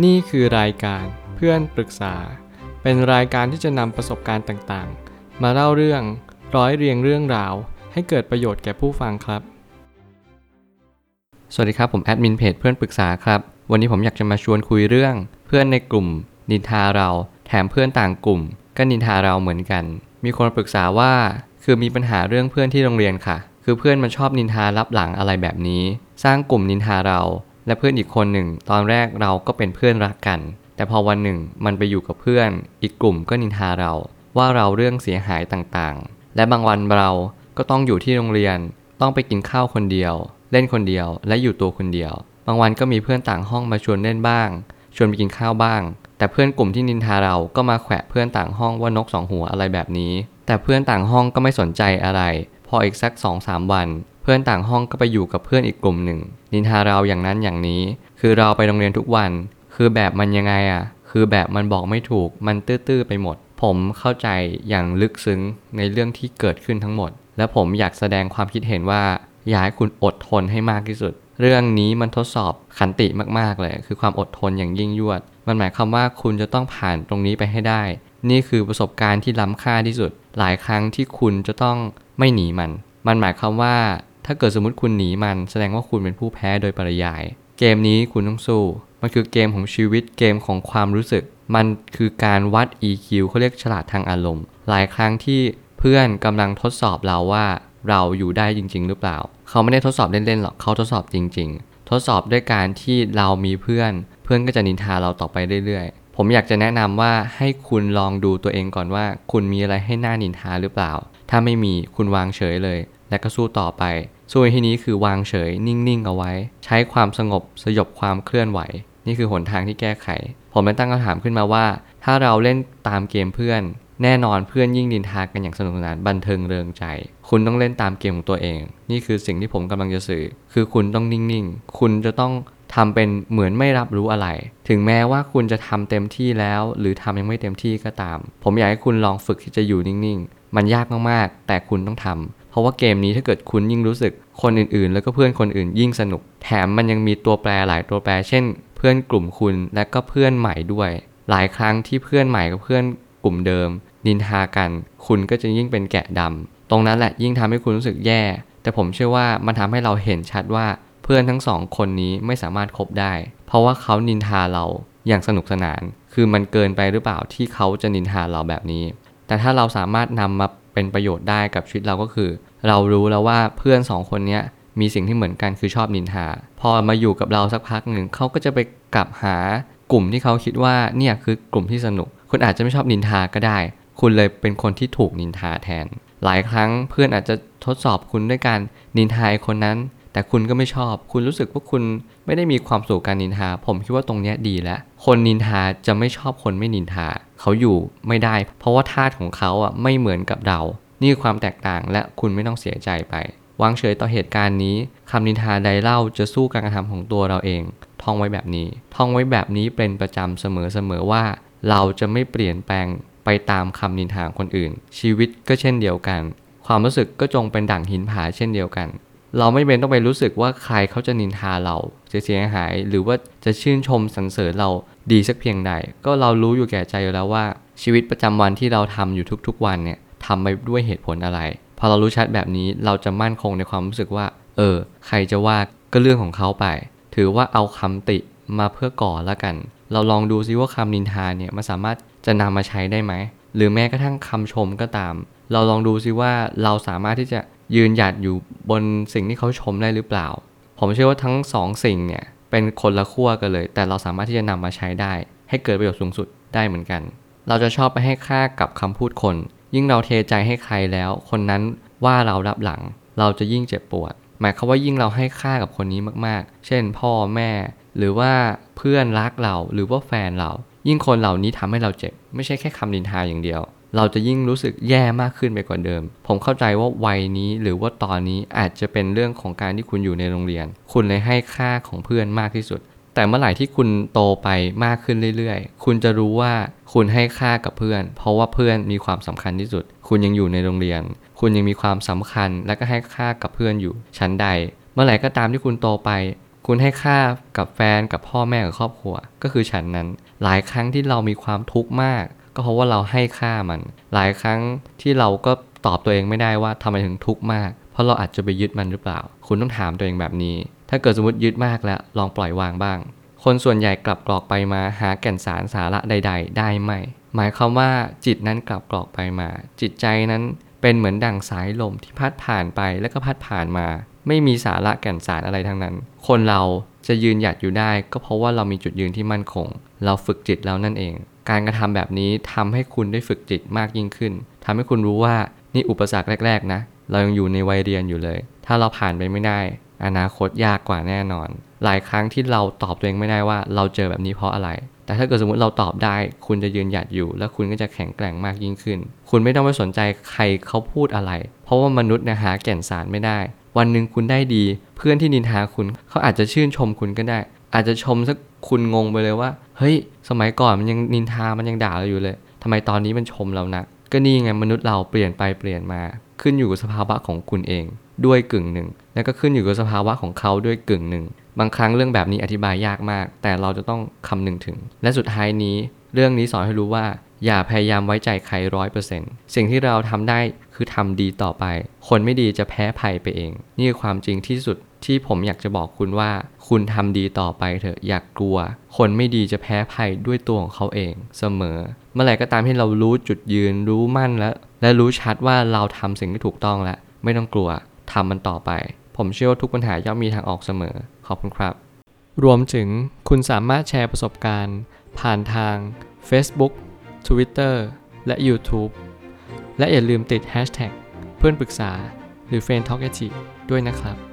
นี่คือรายการเพื่อนปรึกษา เป็นรายการที่จะนำประสบการณ์ต่างๆ มาเล่าเรื่องร้อยเรียงเรื่องราว ให้เกิดประโยชน์แก่ผู้ฟังครับ สวัสดีครับ ผมแอดมินเพจเพื่อนปรึกษาครับ วันนี้ผมอยากจะมาชวนคุยเรื่อง เพื่อนในกลุ่ม นินทาเรา แถมเพื่อนต่างกลุ่ม ก็นินทาเราเหมือนกัน มีคนปรึกษาว่า คือมีปัญหาเรื่องเพื่อนที่โรงเรียนค่ะ คือเพื่อนมันชอบนินทารับหลังอะไรแบบนี้ สร้างกลุ่มนินทาเรา และเพื่อนอีกคนหนึ่ง ตอนแรกเราก็เป็นเพื่อนรักกัน แต่พอวันหนึ่งมันไปอยู่กับเพื่อน อีกกลุ่มก็นินทาเรา ว่าเราเรื่องเสียหายต่างๆ และบางวันเราก็ต้องอยู่ที่โรงเรียน ต้องไปกินข้าวคนเดียว เล่นคนเดียว และอยู่ตัวคนเดียว บางวันก็มีเพื่อนต่างห้องมาชวนเล่นบ้าง ชวนไปกินข้าวบ้าง แต่เพื่อนกลุ่มที่นินทาเราก็มาแขวะเพื่อนต่างห้องว่านกสองหัวอะไรแบบนี้ แต่เพื่อนต่างห้องก็ไม่สนใจอะไร พออีกสักสองสามวัน เพื่อนต่างห้องก็ไปอยู่กับเพื่อนอีกกลุ่มหนึ่ง นินทาเราอย่างนั้นอย่างนี้ คือเราไปโรงเรียนทุกวัน คือแบบมันยังไงอะ่ะ คือแบบมันบอกไม่ถูก มันตื้อๆไปหมด ผมเข้าใจอย่างลึกซึ้งในเรื่องที่เกิดขึ้นทั้งหมด และผมอยากแสดงความคิดเห็นว่าอยากให้คุณอดทนให้มากที่สุด เรื่องนี้มันทดสอบขันติมากๆเลย คือความอดทนอย่างยิ่งยวด มันหมายความว่าคุณจะต้องผ่านตรงนี้ไปให้ได้ นี่คือประสบการณ์ที่ล้ำค่าที่สุด หลายครั้งที่คุณจะต้องไม่หนีมัน มันหมายความว่า ถ้าเกิดสมมติคุณหนีมันแสดงว่าคุณเป็นผู้แพ้โดยปริยาย เกมนี้คุณต้องสู้ มันคือเกมของชีวิตเกมของความรู้สึก มันคือการวัด EQ เขาเรียกฉลาดทางอารมณ์ หลายครั้งที่เพื่อนกำลังทดสอบเราว่าเราอยู่ได้จริง ๆ หรือเปล่า เขาไม่ได้ทดสอบเล่นๆหรอกเขาทดสอบจริง ๆ ทดสอบด้วยการที่เรามีเพื่อน เพื่อนก็จะนินทาเราต่อไปเรื่อยๆ ผมอยากจะแนะนำว่าให้คุณลองดูตัวเองก่อนว่า คุณมีอะไรให้หน่านินทาหรือเปล่า ถ้าไม่มีคุณวางเฉยเลย และก็สู้ต่อไป สู้ในที่นี้คือวางเฉยนิ่งๆเอาไว้ ใช้ความสงบสยบความเคลื่อนไหว นี่คือหนทางที่แก้ไข ผมเลยตั้งคำถามขึ้นมาว่า ถ้าเราเล่นตามเกมเพื่อน แน่นอนเพื่อนยิ่งดินทากันอย่างสนุกสนานบันเทิงเริงใจ คุณต้องเล่นตามเกมของตัวเอง นี่คือสิ่งที่ผมกำลังจะสื่อ คือคุณต้องนิ่งๆ คุณจะต้องทำเป็นเหมือนไม่รับรู้อะไร ถึงแม้ว่าคุณจะทำเต็มที่แล้ว หรือทำยังไม่เต็มที่ก็ตาม ผมอยากให้คุณลองฝึกที่จะอยู่นิ่งๆ มันยากมากๆ แต่คุณต้องทำ เพราะว่าเกมนี้ถ้าเกิดคุณยิ่งรู้สึกคนอื่นๆ แล้วก็เพื่อนคนอื่นยิ่งสนุก แถมมันยังมีตัวแปรหลายตัวแปร เช่น เพื่อนกลุ่มคุณและก็เพื่อนใหม่ด้วย หลายครั้งที่เพื่อนใหม่กับเพื่อนกลุ่มเดิม นินทากัน คุณก็จะยิ่งเป็นแกะดำตรงนั้นแหละยิ่งทำให้คุณรู้สึกแย่ แต่ผมเชื่อว่ามันทำให้เราเห็นชัดว่าเพื่อนทั้งสองคนนี้ไม่สามารถคบได้ เพราะว่าเขานินทาเราอย่างสนุกสนาน คือมันเกินไปหรือเปล่าที่เขาจะนินทาเราแบบนี้ แต่ถ้าเราสามารถนำมา เป็นประโยชน์ได้กับชีวิตเราก็คือ เรารู้แล้วว่าเพื่อนสองคนนี้มีสิ่งที่เหมือนกันคือชอบนินทา พอมาอยู่กับเราสักพักหนึ่งเขาก็จะไปกลับหากลุ่มที่เขาคิดว่าเนี่ยคือกลุ่มที่สนุก คุณอาจจะไม่ชอบนินทาก็ได้ คุณเลยเป็นคนที่ถูกนินทาแทน หลายครั้งเพื่อนอาจจะทดสอบคุณด้วยการนินทาคนนั้น แต่คุณก็ไม่ชอบ คุณรู้สึกว่าคุณไม่ได้มีความสุขการนินทา ผมคิดว่าตรงนี้ดีแล้ว คนนินทาจะไม่ชอบคนไม่นินทา เขาอยู่ไม่ได้ เพราะว่าธาตุของเขาอะไม่เหมือนกับเรา นี่คือความแตกต่างและคุณไม่ต้องเสียใจไป วางเฉยต่อเหตุการณ์นี้คำนินทาใดเล่าจะสู้การกระทำของตัวเราเอง ท่องไว้แบบนี้ ท่องไว้แบบนี้เป็นประจำเสมอๆว่า เราจะไม่เปลี่ยนแปลงไปตามคำนินทาคนอื่น ชีวิตก็เช่นเดียวกัน ความรู้สึกก็จงเป็นดั่งหินผาเช่นเดียวกัน เราไม่เป็นต้องไปรู้สึกว่าใครเขาจะนินทาเราเสียหาย หรือว่าจะชื่นชมสรรเสริญเราดีสักเพียงใด ก็เรารู้อยู่แก่ใจอยู่แล้วว่า ชีวิตประจำวันที่เราทำอยู่ทุกๆวันเนี่ยทำไปด้วยเหตุผลอะไร พอเรารู้ชัดแบบนี้เราจะมั่นคงในความรู้สึกว่า เออ ใครจะว่าก็เรื่องของเขาไป ถือว่าเอาคำติมาเพื่อก่อแล้วกัน เราลองดูซิว่าคำนินทาเนี่ยมันสามารถจะนำมาใช้ได้ไหมหรือแม้กระทั่งคำชมก็ตาม เราลองดูซิว่าเราสามารถที่จะ ยืนหยัดอยู่บนสิ่งที่เขาชมได้หรือเปล่า ผมเชื่อว่าทั้งสองสิ่งเนี่ยเป็นคนละขั้วกันเลย แต่เราสามารถที่จะนำมาใช้ได้ ให้เกิดประโยชน์สูงสุดได้เหมือนกัน เราจะชอบไปให้ค่ากับคำพูดคน ยิ่งเราเทใจให้ใครแล้ว คนนั้นว่าเรารับหลัง เราจะยิ่งเจ็บปวด หมายความว่ายิ่งเราให้ค่ากับคนนี้มากๆ เช่น พ่อแม่ หรือว่าเพื่อนรักเราหรือว่าแฟนเรา ยิ่งคนเหล่านี้ทำให้เราเจ็บ ไม่ใช่แค่คำนินทาอย่างเดียว เราจะยิ่งรู้สึกแย่มากขึ้นไปกว่าเดิม ผมเข้าใจว่าวัยนี้หรือว่าตอนนี้อาจจะเป็นเรื่องของการที่คุณอยู่ในโรงเรียน คุณเลยให้ค่าของเพื่อนมากที่สุด แต่เมื่อไหร่ที่คุณโตไปมากขึ้นเรื่อยๆ คุณจะรู้ว่าคุณให้ค่ากับเพื่อน เพราะว่าเพื่อนมีความสำคัญที่สุด คุณยังอยู่ในโรงเรียน คุณยังมีความสำคัญและก็ให้ค่ากับเพื่อนอยู่ชั้นใด เมื่อไหร่ก็ตามที่คุณโตไปคุณให้ค่ากับแฟนกับพ่อแม่กับครอบครัว ก็คือฉันนั้น หลายครั้งที่เรามีความทุกข์มาก ก็เพราะว่าเราให้ค่ามัน หลายครั้งที่เราก็ตอบตัวเองไม่ได้ว่าทำไมถึงทุกข์มาก เพราะเราอาจจะไปยึดมันหรือเปล่า คุณต้องถามตัวเองแบบนี้ ถ้าเกิดสมมติยึดมากแล้วลองปล่อยวางบ้าง คนส่วนใหญ่กลับกรอกไปมาหาแก่นสารสาระใด ๆ ได้ไหม หมายความว่าจิตนั้นกลับกรอกไปมา จิตใจนั้นเป็นเหมือนดั่งสายลมที่พัดผ่านไปแล้วก็พัดผ่านมา ไม่มีสาระแก่นสารอะไรทั้งนั้น คนเราจะยืนหยัดอยู่ได้ ก็เพราะว่าเรามีจุดยืนที่มั่นคง เราฝึกจิตแล้วนั่นเอง การกระทำแบบนี้ทำให้คุณได้ฝึกจิตมากยิ่งขึ้นทำให้คุณรู้ว่านี่อุปสรรคแรก ๆ นะ เรายังอยู่ในวัยเรียนอยู่เลย ถ้าเราผ่านไปไม่ได้ อนาคตยากกว่าแน่นอน หลายครั้งที่เราตอบตัวเองไม่ได้ว่าเราเจอแบบนี้เพราะอะไร แต่ถ้าเกิดสมมติเราตอบได้ คุณจะยืนหยัดอยู่ แล้วคุณก็จะแข็งแกร่งมากยิ่งขึ้น คุณไม่ต้องไปสนใจใครเขาพูดอะไร เพราะว่ามนุษย์นี่ยหาแก่นสารไม่ได้ วันหนึ่งคุณได้ดี เพื่อนที่นินทาคุณเขาอาจจะชื่นชมคุณก็ได้ อาจจะชมสัก คุณงงไปเลยว่า เฮ้ย สมัยก่อนมันยังนินทามันยังด่าเราอยู่เลยทำไมตอนนี้มันชมเรานะก็นี่ไงมนุษย์เราเปลี่ยนไปเปลี่ยนมา ขึ้นอยู่กับสภาวะของคุณเอง ด้วยกึ่งหนึ่ง แล้วก็ขึ้นอยู่กับสภาวะของเขาด้วยกึ่งหนึ่ง บางครั้งเรื่องแบบนี้อธิบายยากมาก แต่เราจะต้องคำนึงถึง และสุดท้ายนี้ เรื่องนี้สอนให้รู้ว่า อย่าพยายามไว้ใจใครร้อยเปอร์เซ็นต์สิ่งที่เราทำได้คือทำดีต่อไป คนไม่ดีจะแพ้ภัยไปเอง นี่คือความจริงที่สุด ที่ผมอยากจะบอกคุณว่า คุณทำดีต่อไปเถอะอย่ากกลัว คนไม่ดีจะแพ้ภัยด้วยตัวของเขาเองเสมอ เมื่อไหร่ก็ตามที่เรารู้จุดยืนรู้มั่นแล้ว และรู้ชัดว่าเราทำสิ่งที่ถูกต้องแล้ว ไม่ต้องกลัวทำมันต่อไป ผมเชื่อว่าทุกปัญหาย่อมมีทางออกเสมอขอบคุณครับ รวมถึงคุณสามารถแชร์ประสบการณ์ ผ่านทาง Facebook Twitter และ YouTube และอย่าลืมติด Hashtag เพื่อนปรึกษาหรือ f r ร e n d t a l k a ด้วยนะครับ